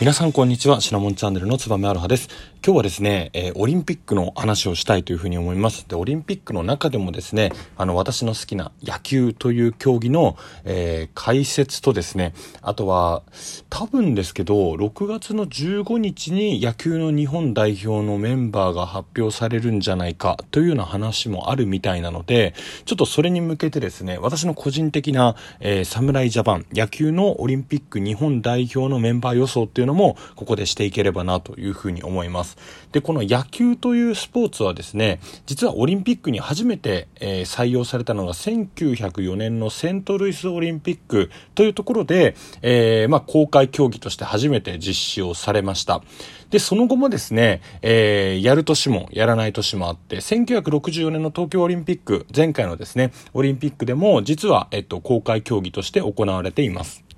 皆さんこんにちは。シナモンチャンネルのつばめアロハです。今日はですね、えー、オリンピックの話をしたいというふうに思います。で、オリンピックの中でもですね、あの、私の好きな野球という競技の、えー、解説とですね、あとは、多分ですけど、6月の15日に野球の日本代表のメンバーが発表されるんじゃないかというような話もあるみたいなので、ちょっとそれに向けてですね、私の個人的な、えー、侍ジャパン、野球のオリンピック日本代表のメンバー予想っていうののもここでしていければなというふうに思います。で、この野球というスポーツはですね、実はオリンピックに初めて、えー、採用されたのが1904年のセントルイスオリンピックというところで、えー、まあ、公開競技として初めて実施をされました。で、その後もですね、えー、やる年もやらない年もあって、1964年の東京オリンピック、前回のですね、オリンピックでも実は、えっと、公開競技として行われています。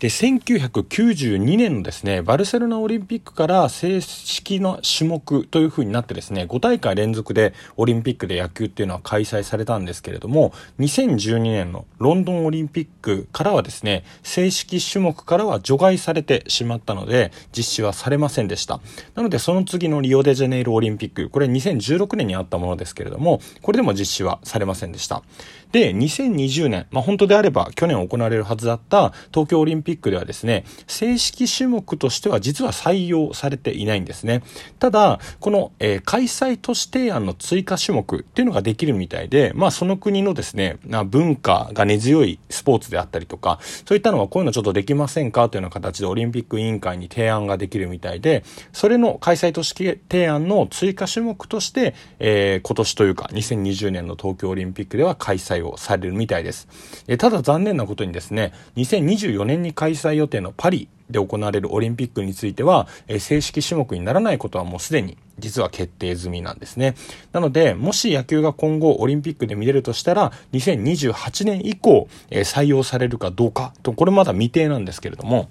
で、1992年のですね、バルセロナオリンピックから正式な種目という風になってですね、5大会連続でオリンピックで野球っていうのは開催されたんですけれども、2012年のロンドンオリンピックからはですね、正式種目からは除外されてしまったので、実施はされませんでした。なので、その次のリオデジャネイロオリンピック、これ2016年にあったものですけれども、これでも実施はされませんでした。で、2020年、まあ、本当であれば去年行われるはずだった東京オリンピックピックではですね、正式種目としては実は採用されていないんですね。ただ、この、えー、開催都市提案の追加種目っていうのができるみたいで、まあその国のですね、文化が根強いスポーツであったりとか、そういったのはこういうのちょっとできませんかというような形でオリンピック委員会に提案ができるみたいで、それの開催都市提案の追加種目として、えー、今年というか2020年の東京オリンピックでは開催をされるみたいです。えただ残念なことにですね、2024年に開催予定のパリで行われるオリンピックについては、え正式種目にならないことはもうすでに実は決定済みなんですね。なので、もし野球が今後オリンピックで見れるとしたら、2028年以降、え採用されるかどうかと、これまだ未定なんですけれども、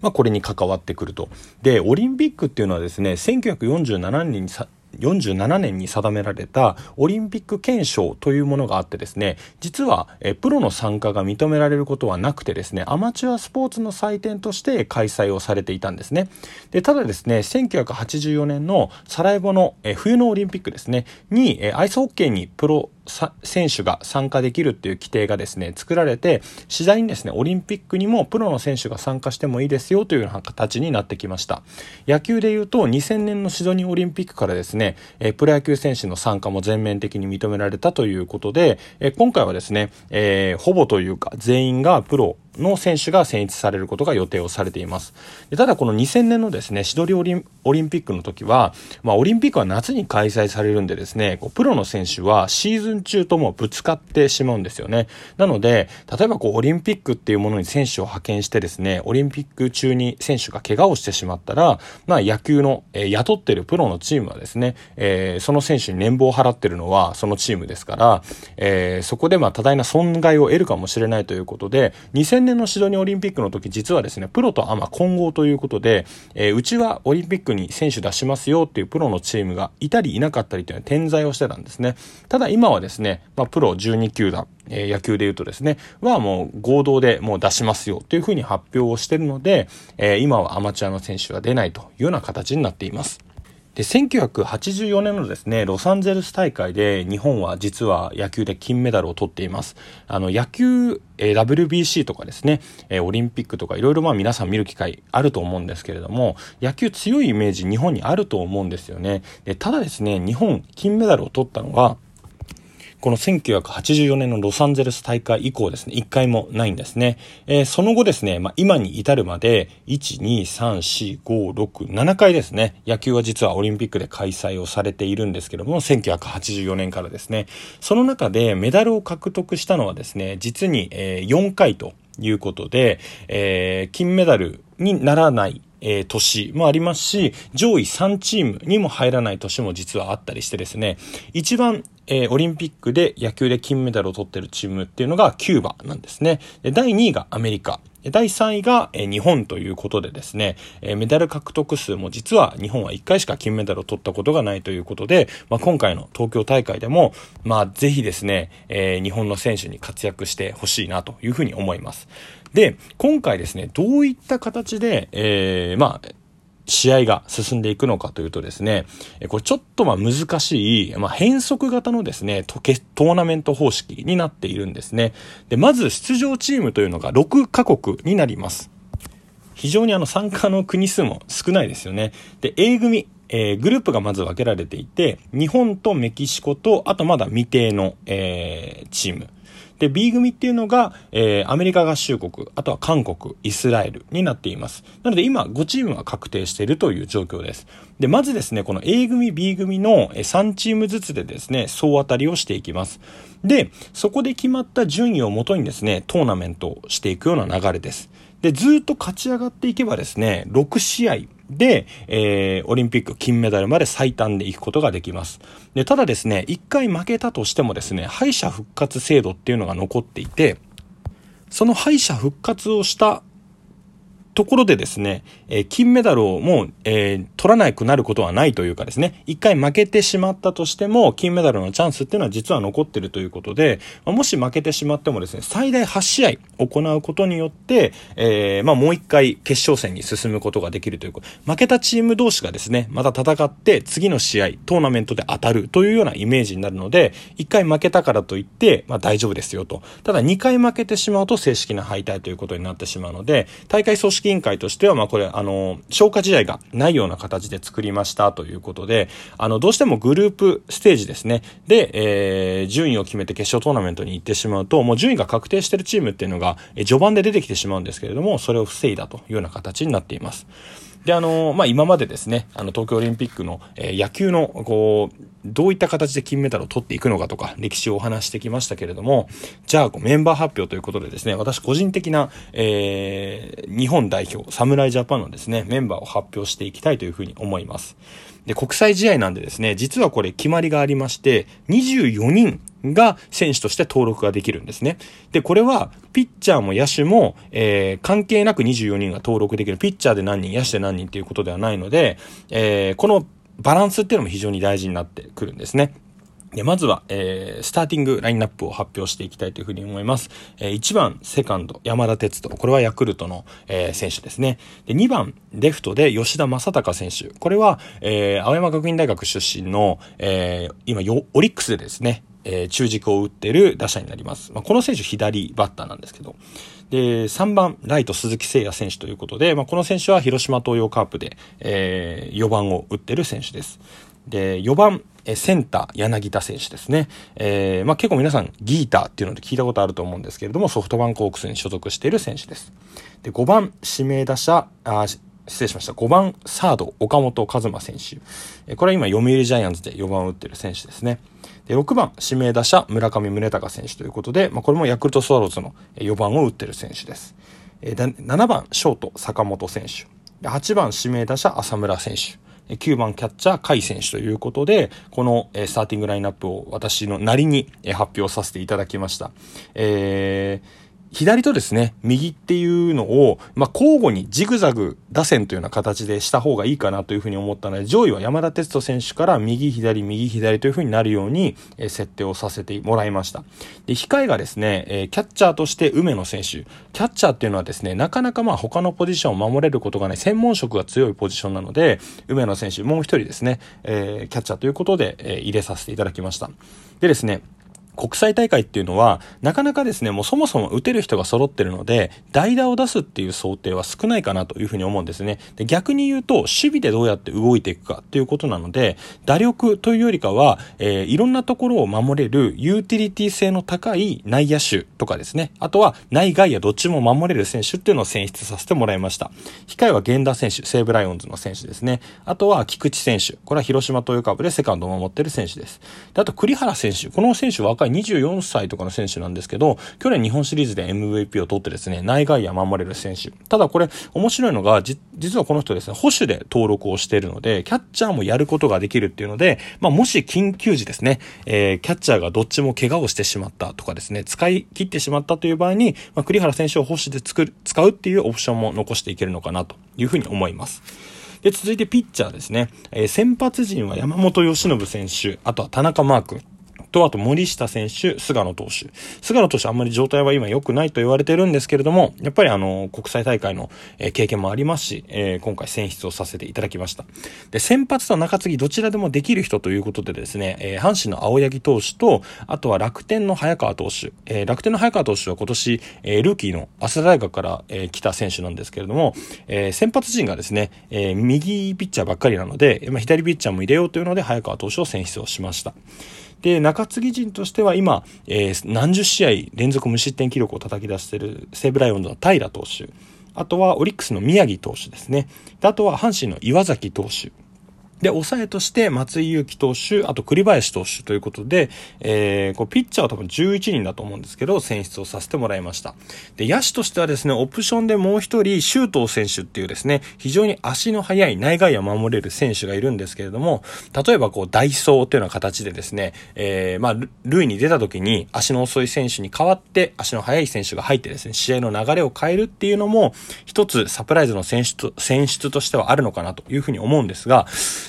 まあ、これに関わってくると。で、オリンピックっていうのはですね、1947年にさ47年に定められたオリンピック憲章というものがあってですね、実はえプロの参加が認められることはなくてですね、アマチュアスポーツの祭典として開催をされていたんですね。で、ただですね、1984年のサラエボのえ冬のオリンピックですね、にえアイスホッケーにプロ選手が参加できるっていう規定がですね、作られて、次第にですね、オリンピックにもプロの選手が参加してもいいですよというような形になってきました。野球で言うと、2000年のシドニーオリンピックからですね、えプロ野球選手の参加も全面的に認められたということで、え今回はですね、えー、ほぼというか全員がプロの選手が選出されることが予定をされています。ただこの2000年のですね、シドリオリンオリンピックの時は、まあオリンピックは夏に開催されるんでですね、こうプロの選手はシーズン中ともぶつかってしまうんですよね。なので、例えばこうオリンピックっていうものに選手を派遣してですね、オリンピック中に選手が怪我をしてしまったら、まあ野球の、えー、雇ってるプロのチームはですね、えー、その選手に年俸を払ってるのはそのチームですから、えー、そこでまあ多大な損害を得るかもしれないということで、2000年のシドニーオリンピックの時、実はですね、プロとアマ混合ということで、えー、うちはオリンピックに選手出しますよっていうプロのチームがいたりいなかったりというのは点在をしてたんですね。ただ今はですね、まあ、プロ12球団、えー、野球で言うとですね、はもう合同でもう出しますよというふうに発表をしてるので、えー、今はアマチュアの選手は出ないというような形になっています。で、1984年のですね、ロサンゼルス大会で日本は実は野球で金メダルを取っています。あの、野球、えー、WBC とかですね、えー、オリンピックとかいろいろまあ皆さん見る機会あると思うんですけれども、野球強いイメージ日本にあると思うんですよね。で、ただですね、日本金メダルを取ったのが、この1984年のロサンゼルス大会以降ですね、一回もないんですね。えー、その後ですね、まあ、今に至るまで、1、2、3、4、5、6、7回ですね、野球は実はオリンピックで開催をされているんですけども、1984年からですね、その中でメダルを獲得したのはですね、実に、え、4回ということで、えー、金メダルにならないえー、年もありますし、上位3チームにも入らない年も実はあったりしてですね、一番、えー、オリンピックで野球で金メダルを取ってるチームっていうのがキューバなんですね。で第2位がアメリカ。第3位が、日本ということでですね、えメダル獲得数も実は日本は1回しか金メダルを取ったことがないということで、まあ、今回の東京大会でも、まあ、ぜひですね、え、日本の選手に活躍してほしいなというふうに思います。で、今回ですね、どういった形で、え、まあ、試合が進んでいくのかというとですね、これちょっとまあ難しい、まあ、変則型のですね、トーナメント方式になっているんですね。で、まず出場チームというのが6カ国になります。非常にあの参加の国数も少ないですよね。で、A 組、えー、グループがまず分けられていて、日本とメキシコと、あとまだ未定の、えー、チーム。で、B 組っていうのが、えー、アメリカ合衆国、あとは韓国、イスラエルになっています。なので今、5チームが確定しているという状況です。で、まずですね、この A 組、B 組の3チームずつでですね、総当たりをしていきます。で、そこで決まった順位をもとにですね、トーナメントをしていくような流れです。で、ずっと勝ち上がっていけばですね、6試合、で、えー、オリンピック金メダルまで最短で行くことができます。で、ただですね、一回負けたとしてもですね、敗者復活制度っていうのが残っていて、その敗者復活をしたところでですね、え、金メダルをもう、え、取らなくなることはないというかですね、一回負けてしまったとしても、金メダルのチャンスっていうのは実は残ってるということで、ま、もし負けてしまってもですね、最大8試合行うことによって、え、まあ、もう一回決勝戦に進むことができるということ。負けたチーム同士がですね、また戦って次の試合、トーナメントで当たるというようなイメージになるので、一回負けたからといって、まあ、大丈夫ですよと。ただ2回負けてしまうと正式な敗退ということになってしまうので、大会組織委員会としては、まあこれ、あの、消化試合がないような形で作りましたということで、あの、どうしてもグループステージですね、で、えー、順位を決めて決勝トーナメントに行ってしまうと、もう順位が確定してるチームっていうのが、え序盤で出てきてしまうんですけれども、それを防いだというような形になっています。で、あの、まあ、今までですね、あの、東京オリンピックの、えー、野球の、こう、どういった形で金メダルを取っていくのかとか、歴史をお話してきましたけれども、じゃあ、メンバー発表ということでですね、私個人的な、えー、日本代表、侍ジャパンのですね、メンバーを発表していきたいというふうに思います。で、国際試合なんでですね、実はこれ決まりがありまして、24人が選手として登録ができるんですね。で、これは、ピッチャーも野手も、えー、関係なく24人が登録できる。ピッチャーで何人、野手で何人っていうことではないので、えー、このバランスっていうのも非常に大事になってくるんですね。で、まずは、えー、スターティングラインナップを発表していきたいというふうに思います。えー、1番、セカンド、山田哲人。これはヤクルトの、えー、選手ですね。で、2番、レフトで吉田正尚選手。これは、えー、青山学院大学出身の、えー、今オリックスでですね、えー、中軸を打ってる打者になります。まあ、この選手左バッターなんですけど。で、3番、ライト鈴木誠也選手ということで、まあ、この選手は広島東洋カープで、えー、4番を打ってる選手です。で、4番、えセンター、柳田選手ですね。えー、まあ、結構皆さん、ギーターっていうので聞いたことあると思うんですけれども、ソフトバンクオークスに所属している選手です。で、5番、指名打者、あ失礼しました。5番、サード、岡本和真選手。えこれは今、読売ジャイアンツで4番を打ってる選手ですね。で、6番、指名打者、村上宗隆選手ということで、まあ、これもヤクルトスワローズの4番を打ってる選手です。え7番、ショート、坂本選手。8番、指名打者、浅村選手。9番キャッチャー、甲斐選手ということで、この、スターティングラインナップを私のなりに、発表させていただきました。えー左とですね、右っていうのを、まあ、交互にジグザグ打線というような形でした方がいいかなというふうに思ったので、上位は山田哲人選手から右左右左というふうになるように、え、設定をさせてもらいました。で、控えがですね、え、キャッチャーとして梅野選手。キャッチャーっていうのはですね、なかなかまあ他のポジションを守れることがない専門職が強いポジションなので、梅野選手もう一人ですね、えー、キャッチャーということで、えー、入れさせていただきました。でですね、国際大会っていうのは、なかなかですね、もうそもそも打てる人が揃ってるので、代打を出すっていう想定は少ないかなというふうに思うんですね。で逆に言うと、守備でどうやって動いていくかっていうことなので、打力というよりかは、えー、いろんなところを守れるユーティリティ性の高い内野手とかですね、あとは内外野どっちも守れる選手っていうのを選出させてもらいました。控えは源田選手、西武ライオンズの選手ですね。あとは菊池選手、これは広島東洋カープでセカンドを守ってる選手です。であと栗原選手、この選手若いい24歳とかの選手なんですけど、去年日本シリーズで MVP を取ってですね、内外野守れる選手。ただこれ面白いのが、実はこの人ですね、保守で登録をしているので、キャッチャーもやることができるっていうので、まあ、もし緊急時ですね、えー、キャッチャーがどっちも怪我をしてしまったとかですね、使い切ってしまったという場合に、まあ、栗原選手を保守で作る、使うっていうオプションも残していけるのかなというふうに思います。で、続いてピッチャーですね。えー、先発陣は山本由伸選手、あとは田中マー君。と、あと森下選手、菅野投手。菅野投手あんまり状態は今良くないと言われてるんですけれども、やっぱりあの、国際大会の、え経験もありますし、え、今回選出をさせていただきました。で、先発と中継ぎどちらでもできる人ということでですね、え、阪神の青柳投手と、あとは楽天の早川投手。え、楽天の早川投手は今年、えルーキーの早稲田大学から、え来た選手なんですけれども、え先発陣がですね、え右ピッチャーばっかりなので、まあ、左ピッチャーも入れようというので、早川投手を選出をしました。で、中次陣としては今、えー、何十試合連続無失点記録を叩き出している西武ライオンズの平投手。あとはオリックスの宮城投手ですね。あとは阪神の岩崎投手。で、抑えとして松井裕樹投手、あと栗林投手ということで、えー、こうピッチャーは多分11人だと思うんですけど、選出をさせてもらいました。で、野手としてはですね、オプションでもう一人、周東選手っていうですね、非常に足の速い内外野を守れる選手がいるんですけれども、例えばこう、ダイソーというような形でですね、えー、まあ、塁に出た時に足の遅い選手に代わって足の速い選手が入ってですね、試合の流れを変えるっていうのも、一つサプライズの選出、選出としてはあるのかなというふうに思うんですが、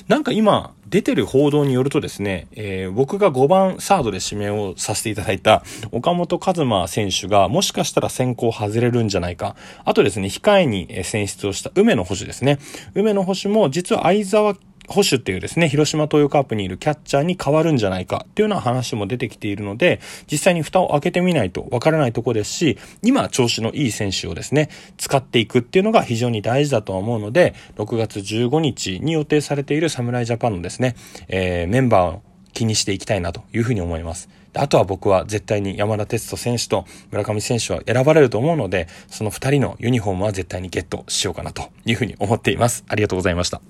なんか今、出てる報道によるとですね、えー、僕が5番サードで指名をさせていただいた岡本和真選手がもしかしたら先行外れるんじゃないか。あとですね、控えに選出をした梅野捕手ですね。梅野捕手も実は相沢保守っていうですね、広島東洋カープにいるキャッチャーに変わるんじゃないかっていうような話も出てきているので、実際に蓋を開けてみないとわからないとこですし、今調子のいい選手をですね、使っていくっていうのが非常に大事だとは思うので、6月15日に予定されている侍ジャパンのですね、えー、メンバーを気にしていきたいなというふうに思います。あとは僕は絶対に山田哲人選手と村上選手は選ばれると思うので、その2人のユニフォームは絶対にゲットしようかなというふうに思っています。ありがとうございました。